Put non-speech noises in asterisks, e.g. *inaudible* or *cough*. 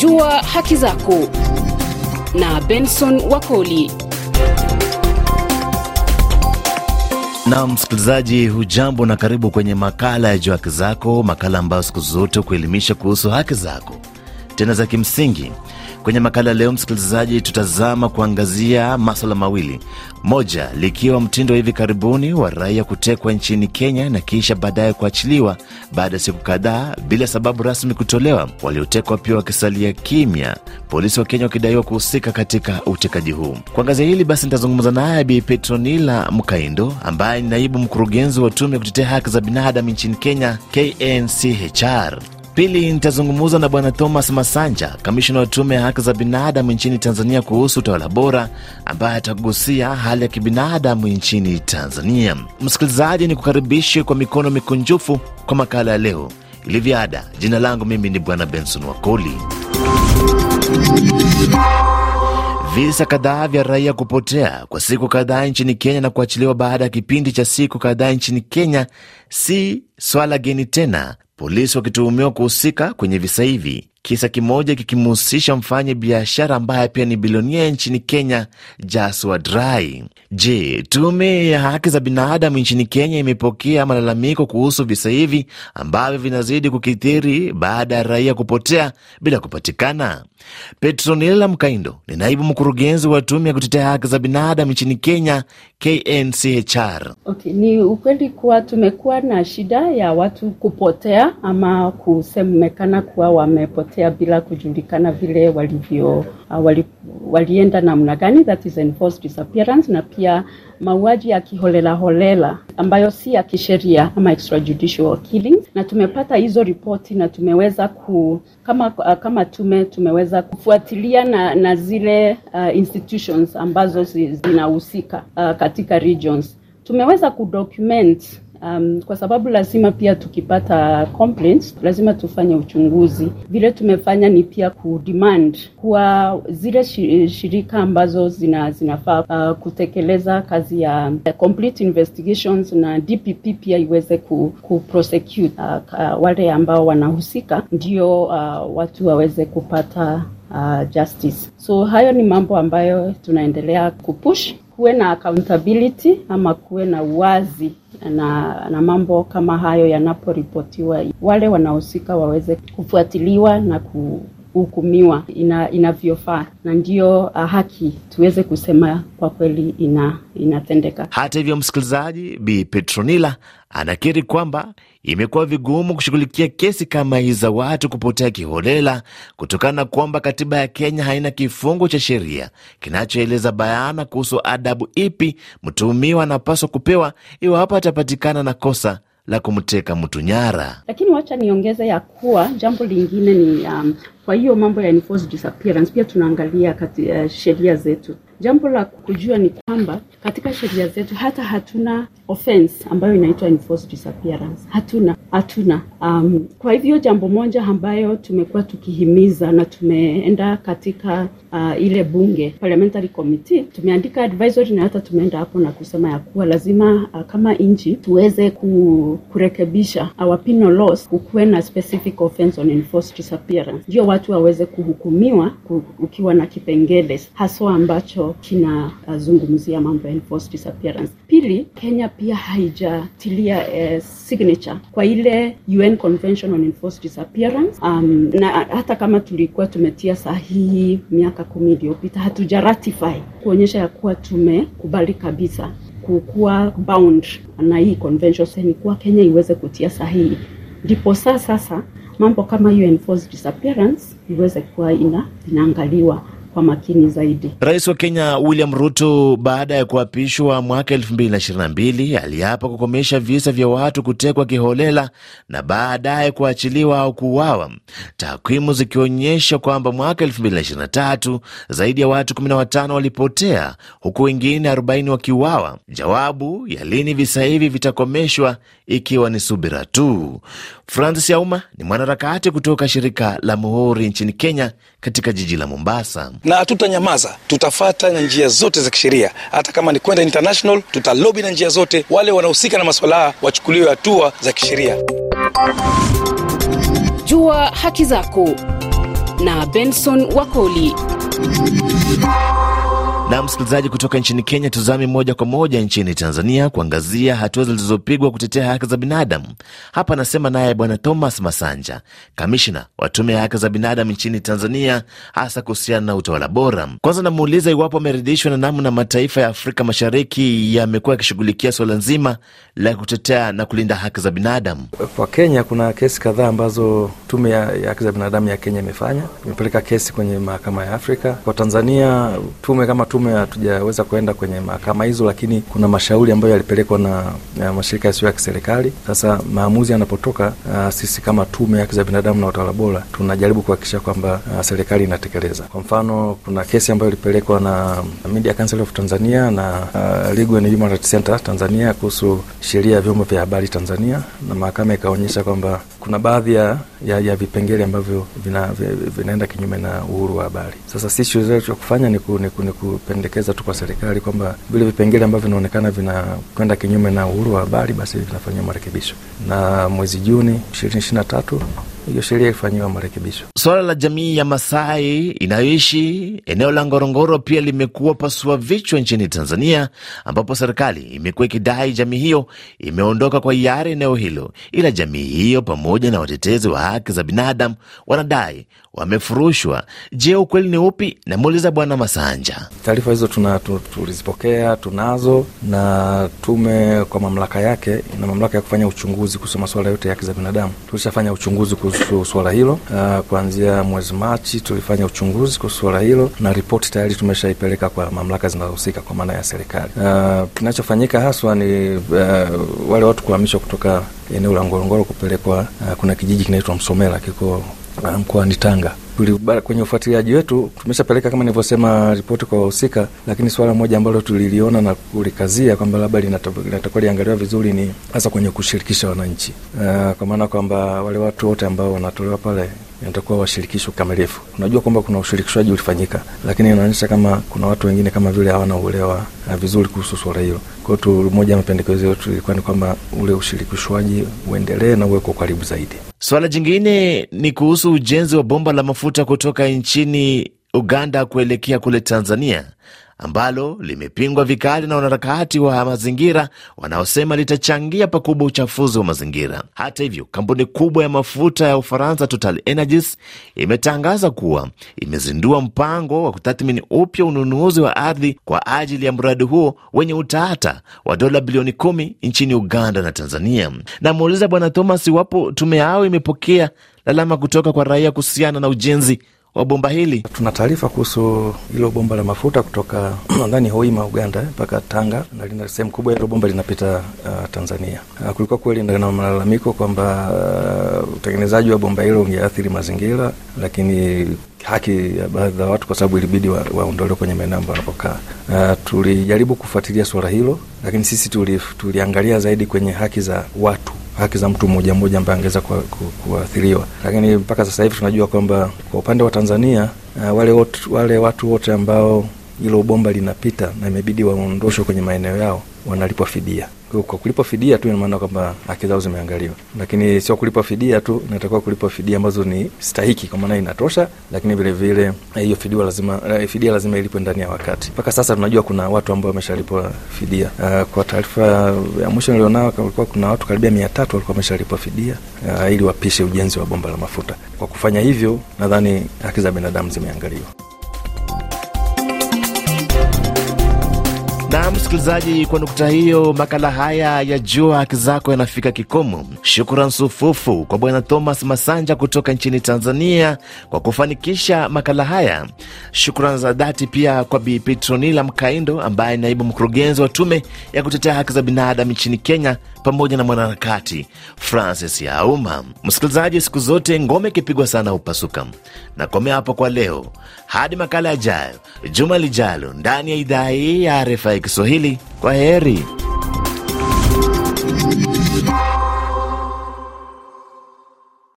Jua haki zako na Benson Wakoli. Na msikilizaji, hujambo na karibu kwenye makala ya Jua Haki Zako, makala ambayo siku zote kuelimisha kuhusu haki zako tena za kimsingi. Kwenye makala leo, msikilizaji, tutazama kuangazia maswala mawili, moja likiwa mtindo wa hivi karibuni wa raia kutekwa nchini Kenya na kisha baadaye kuachiliwa baada ya siku kadhaa bila sababu rasmi kutolewa, waliotekwa pia wakisalia kimya, polisi wa Kenya wakidaiwa kuhusika katika utekaji huu. Kuangazia hili basi, nitazungumza naye Bi Petronila Mkaindo ambaye ni naibu mkurugenzi wa tume ya kutetea haki za binadamu nchini Kenya, KNCHR. Pili, nitazungumza na Bwana Thomas Masanja, kamishina wa tume ya haki za binadamu nchini Tanzania kuhusu utawala bora, ambaye atagusia hali ya kibinadamu nchini Tanzania. Msikilizaji, ni kukaribishe kwa mikono mikunjufu kwa makala ya leo. Ilivyoada, jina langu mimi ni Bwana Benson Wakoli. Visa kadhaa vya raia kupotea kwa siku kadhaa nchini Kenya na kuachiliwa baada ya kipindi cha siku kadhaa nchini Kenya si swala geni tena, polisi wakituhumiwa kuhusika kwenye visa hivi, kisa kimoja kikimhusisha mfanya biashara ambaye pia ni bilionia nchini Kenya, Joshua Drai. Je, tume ya haki za binadamu nchini Kenya imepokea malalamiko kuhusu visa hivi ambavyo vinazidi kukithiri baada ya raia kupotea bila kupatikana? Petronila Mkaindo ni naibu mkurugenzi wa tume ya kutetea haki za binadamu nchini Kenya, KNCHR. Okay, ni ukweli kuwa tumekuwa na shida ya watu kupotea ama kusemekana kuwa wamepotea bila kujulikana vile walivyo uh, wali, walienda namna gani, that is enforced disappearance, na pia mauaji ya kiholela holela ambayo si ya kisheria ama extrajudicial killings, na tumepata hizo ripoti na tumeweza ku kama uh, kama tume tumeweza kufuatilia na, na zile uh, institutions ambazo zinahusika uh, katika regions. Tumeweza kudocument Um, kwa sababu lazima pia tukipata complaints lazima tufanye uchunguzi. Vile tumefanya ni pia kudemand kuwa zile shirika ambazo zina, zinafaa uh, kutekeleza kazi ya complete investigations na DPP pia iweze ku, ku prosecute uh, wale ambao wanahusika, ndio uh, watu waweze kupata uh, justice. So hayo ni mambo ambayo tunaendelea kupush kuwe na accountability ama kuwe na uwazi na, na mambo kama hayo yanaporipotiwa, wale wanahusika waweze kufuatiliwa na kuhukumiwa ina, inavyofaa na ndio uh, haki tuweze kusema kwa kweli ina, inatendeka. Hata hivyo, msikilizaji, Bi Petronila anakiri kwamba imekuwa vigumu kushughulikia kesi kama hii za watu kupotea kiholela kutokana na kwamba katiba ya Kenya haina kifungu cha sheria kinachoeleza bayana kuhusu adabu ipi mtuhumiwa anapaswa kupewa iwapo atapatikana na kosa la kumteka mtu nyara. Lakini wacha niongeze ya kuwa jambo lingine ni um, kwa hiyo mambo ya enforced disappearance pia tunaangalia kati uh, sheria zetu. Jambo la kujua ni kwamba katika sheria zetu hata hatuna offense ambayo inaitwa enforced disappearance. Hatuna, hatuna. Um, kwa hivyo jambo moja ambayo tumekuwa tukihimiza na tumeenda katika uh, ile bunge parliamentary committee, tumeandika advisory na hata tumeenda hapo na kusema ya kuwa lazima uh, kama nchi tuweze ku, kurekebisha our penal laws, kukuwe na specific offense on enforced disappearance, ndio watu waweze kuhukumiwa ukiwa na kipengele haswa ambacho kinazungumzia uh, mambo ya enforced disappearance. Pili, Kenya pia haijatilia uh, signature kwa ile UN Convention on Enforced Disappearance. Um, na hata kama tulikuwa tumetia sahihi miaka kumi iliyopita hatuja ratify kuonyesha ya kuwa tumekubali kabisa kukuwa bound na hii convention, ni kuwa Kenya iweze kutia sahihi, ndipo saa sasa mambo kama hiyo enforced disappearance iweze kuwa ina, inaangaliwa kwa makini zaidi. Rais wa Kenya William Ruto baada ya kuapishwa mwaka elfu mbili na ishirini na mbili aliapa kukomesha visa vya watu kutekwa kiholela na baadaye kuachiliwa au kuuawa, takwimu zikionyesha kwamba mwaka elfu mbili na ishirini na tatu zaidi ya watu kumi na watano walipotea huku wengine arobaini wakiuawa. Jawabu ya lini visa hivi vitakomeshwa ikiwa ni subira tu. Francis Yauma ni mwanaharakati kutoka shirika la Muhuri nchini Kenya, katika jiji la Mombasa na hatutanyamaza, tutafata na njia zote za kisheria, hata kama ni kwenda international, tutalobi na njia zote, wale wanaohusika na maswala haya wachukuliwe hatua za kisheria. Jua haki zako na Benson Wakoli. Na msikilizaji kutoka nchini Kenya, tuzame moja kwa moja nchini Tanzania kuangazia hatua zilizopigwa kutetea haki za binadamu. Hapa anasema naye Bwana Thomas Masanja, kamishna wa tume ya haki za binadamu nchini Tanzania, hasa kuhusiana na utawala bora. Kwanza namuuliza iwapo ameridhishwa na namna mataifa ya Afrika Mashariki yamekuwa yakishughulikia suala nzima la kutetea na kulinda haki za binadamu. Kwa Kenya kuna kesi kadhaa ambazo tume ya haki za binadamu ya Kenya imefanya, imepeleka kesi kwenye mahakama ya Afrika. Kwa Tanzania tume kama tume hatujaweza kuenda kwenye mahakama hizo, lakini kuna mashauri ambayo yalipelekwa na, ya mashirika yasiyo ya kiserikali. Sasa maamuzi yanapotoka, uh, sisi kama tume ya haki za binadamu na utawala bora tunajaribu kuhakikisha kwamba uh, serikali inatekeleza. Kwa mfano, kuna kesi ambayo ilipelekwa na Media Council of Tanzania na uh, Legal and Human Rights Center Tanzania kuhusu sheria ya vyombo vya habari Tanzania, na mahakama ikaonyesha kwamba kuna baadhi ya, ya, ya vipengele ambavyo vina, vinaenda kinyume na uhuru wa habari. Sasa sisi cha kufanya ni, ku, ni, ku, ni kupendekeza tu kwa serikali kwamba vile vipengele ambavyo vinaonekana vinakwenda kinyume na uhuru wa habari basi vinafanyiwa marekebisho, na mwezi Juni ishirini ishirini na tatu hiyo sheria ifanyiwa marekebisho. Suala la jamii ya Masai inayoishi eneo la Ngorongoro pia limekuwa pasua vichwa nchini Tanzania, ambapo serikali imekuwa ikidai jamii hiyo imeondoka kwa hiari eneo hilo, ila jamii hiyo pamoja na watetezi wa haki za binadamu wanadai wamefurushwa. Je, ukweli ni upi? Namuuliza Bwana Masanja. Taarifa hizo tuna, tulizipokea tunazo, na tume kwa mamlaka yake ina mamlaka ya kufanya uchunguzi kuhusu masuala yote ya haki za binadamu. Tulishafanya uchunguzi kuhusu suala hilo. Uh, kuanzia mwezi Machi tulifanya uchunguzi kuhusu suala hilo na ripoti tayari tumeshaipeleka kwa mamlaka zinazohusika kwa maana ya serikali. Uh, kinachofanyika haswa ni uh, wale watu kuhamishwa kutoka eneo la Ngorongoro kupelekwa kuna kijiji kinaitwa Msomela kiko mkoani Tanga kwenye ufuatiliaji wetu tumeshapeleka kama nilivyosema ripoti kwa wahusika, lakini suala moja ambalo tuliliona na kulikazia kwamba labda linatakuwa liangaliwa vizuri ni hasa kwenye kushirikisha wananchi. Uh, kwa maana kwamba wale watu wote ambao wanatolewa pale inatakuwa washirikishwe kikamilifu. Unajua kwamba kuna ushirikishwaji ulifanyika, lakini inaonyesha kama kuna watu wengine kama vile hawana uelewa vizuri kuhusu swala hilo. Kwa hiyo moja ya mapendekezo yetu ilikuwa ni kwamba ule ushirikishwaji uendelee na uwe karibu zaidi. Swala jingine ni kuhusu ujenzi wa bomba la mafuta kutoka nchini Uganda kuelekea kule Tanzania ambalo limepingwa vikali na wanaharakati wa mazingira wanaosema litachangia pakubwa uchafuzi wa mazingira. Hata hivyo, kampuni kubwa ya mafuta ya Ufaransa Total Energies imetangaza kuwa imezindua mpango wa kutathmini upya ununuzi wa ardhi kwa ajili ya mradi huo wenye utata wa dola bilioni kumi nchini Uganda na Tanzania. Namuuliza Bwana Thomas iwapo tume yao imepokea lalama kutoka kwa raia kuhusiana na ujenzi wa bomba hili. Tuna taarifa kuhusu hilo bomba la mafuta kutoka *clears throat* nadhani Hoima, Uganda mpaka Tanga, na lina sehemu kubwa hilo bomba linapita uh, Tanzania. Uh, kulikuwa kweli na malalamiko kwamba uh, utengenezaji wa bomba hilo ungeathiri mazingira, lakini haki ya baadhi ya watu kwa sababu ilibidi waondolewe wa kwenye maeneo ambayo wanapokaa. Uh, tulijaribu kufuatilia suala hilo, lakini sisi tuli, tuliangalia zaidi kwenye haki za watu haki za mtu mmoja mmoja ambaye angeweza kuathiriwa ku, lakini mpaka sasa hivi tunajua kwamba kwa upande wa Tanzania uh, wale, wot, wale watu wote ambao hilo bomba linapita na imebidi waondoshwe kwenye maeneo yao wanalipwa fidia. Kwa kulipwa fidia tu inamaana kwamba haki zao zimeangaliwa, lakini sio kulipa fidia tu, inatakiwa kulipa fidia ambazo ni stahiki, kwa maana inatosha, lakini vile vile hiyo fidia lazima fidia lazima ilipwe ndani ya wakati. Mpaka sasa tunajua kuna watu ambao wameshalipwa fidia. Uh, kwa taarifa ya mwisho nilionao kulikuwa kuna watu karibia mia tatu walikuwa wameshalipwa fidia ili wapishe ujenzi wa bomba la mafuta. Kwa kufanya hivyo, nadhani haki za binadamu zimeangaliwa. Na msikilizaji, kwa nukta hiyo, makala haya ya Jua Haki Zako yanafika kikomo. Shukran sufufu kwa Bwana Thomas Masanja kutoka nchini Tanzania kwa kufanikisha makala haya. Shukran za dhati pia kwa Bi Petronila Mkaindo ambaye naibu mkurugenzi wa tume ya kutetea haki za binadamu nchini Kenya, pamoja na mwanaharakati Francis Yauma. Msikilizaji, siku zote ngome ikipigwa sana hupasuka. Nakomea hapo kwa leo, hadi makala yajayo juma lijalo ndani ya idhaa hii ya RFI Kiswahili. Kwa heri.